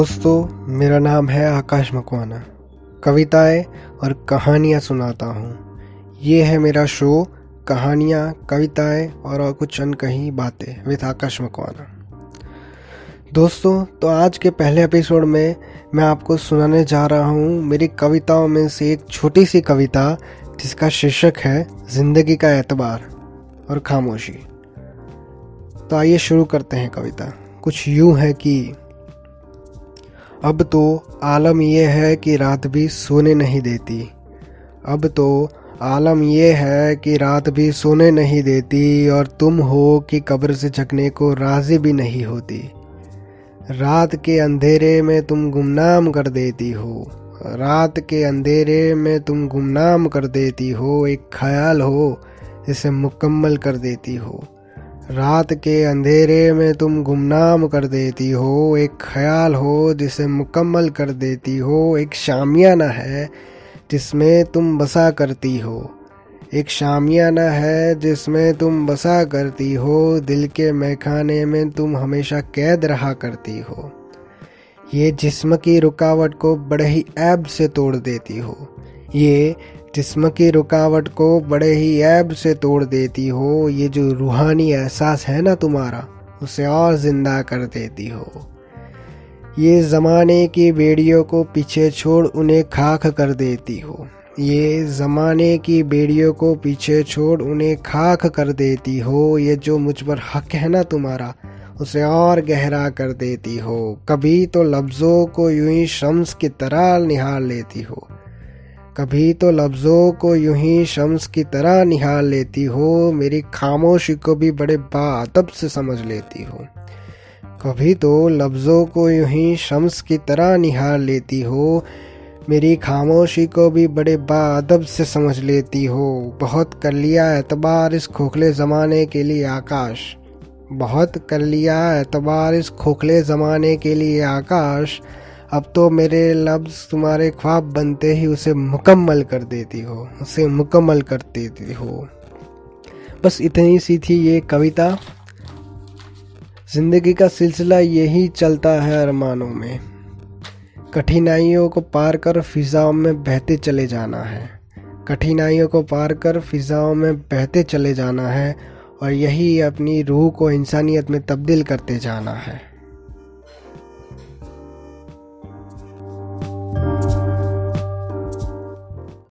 दोस्तों, मेरा नाम है आकाश मकवाना। कविताएँ और कहानियाँ सुनाता हूँ। ये है मेरा शो, कहानियाँ, कविताएँ और कुछ अनकही बातें विद आकाश मकवाना। दोस्तों तो आज के पहले एपिसोड में मैं आपको सुनाने जा रहा हूँ मेरी कविताओं में से एक छोटी सी कविता जिसका शीर्षक है, ज़िंदगी का एतबार और खामोशी। तो आइए शुरू करते हैं कविता। कुछ यूँ है कि अब तो आलम यह है कि रात भी सोने नहीं देती। अब तो आलम यह है कि रात भी सोने नहीं देती और तुम हो कि कब्र से जगने को राज़ी भी नहीं होती। रात के अंधेरे में तुम गुमनाम कर देती हो। रात के अंधेरे में तुम गुमनाम कर देती हो, एक ख्याल हो जिसे मुकम्मल कर देती हो। रात के अंधेरे में तुम गुमनाम कर देती हो, एक ख्याल हो जिसे मुकम्मल कर देती हो, एक शामियाना है जिसमें तुम बसा करती हो। एक शामियाना है जिसमें तुम बसा करती हो, दिल के मैखाने में तुम हमेशा कैद रहा करती हो। ये जिस्म की रुकावट को बड़े ही ऐब से तोड़ देती हो। ये जिस्म की रुकावट को बड़े ही ऐब से तोड़ देती हो, ये जो रूहानी एहसास है ना तुम्हारा, उसे और ज़िंदा कर देती हो। ये ज़माने की बेड़ियों को पीछे छोड़ उन्हें खाक कर देती हो। ये ज़माने की बेड़ियों को पीछे छोड़ उन्हें खाक कर देती हो। ये जो मुझ पर हक है ना तुम्हारा, उसे और गहरा कर देती हो। कभी तो लफ्ज़ों को यूँ ही शम्स की तरह निहार लेती हो। कभी तो लफ्ज़ों को यूँ ही शम्स की तरह निहाल लेती हो। मेरी खामोशी को भी बड़े बादब से समझ लेती हो। कभी तो लफ्ज़ों को यूँ ही शम्स की तरह निहाल लेती हो। मेरी खामोशी को भी बड़े बादब से समझ लेती हो। बहुत कर लिया एतबार इस खोखले ज़माने के लिए आकाश। बहुत कर लिया एतबार इस खोखले ज़माने के लिए आकाश। अब तो मेरे लफ्ज़ तुम्हारे ख्वाब बनते ही उसे मुकम्मल कर देती हो, उसे मुकम्मल कर देती हो। बस इतनी सी थी ये कविता। ज़िंदगी का सिलसिला यही चलता है अरमानों में। कठिनाइयों को पार कर फिज़ाओं में बहते चले जाना है। कठिनाइयों को पार कर फिज़ाओं में बहते चले जाना है और यही अपनी रूह को इंसानियत में तब्दील करते जाना है।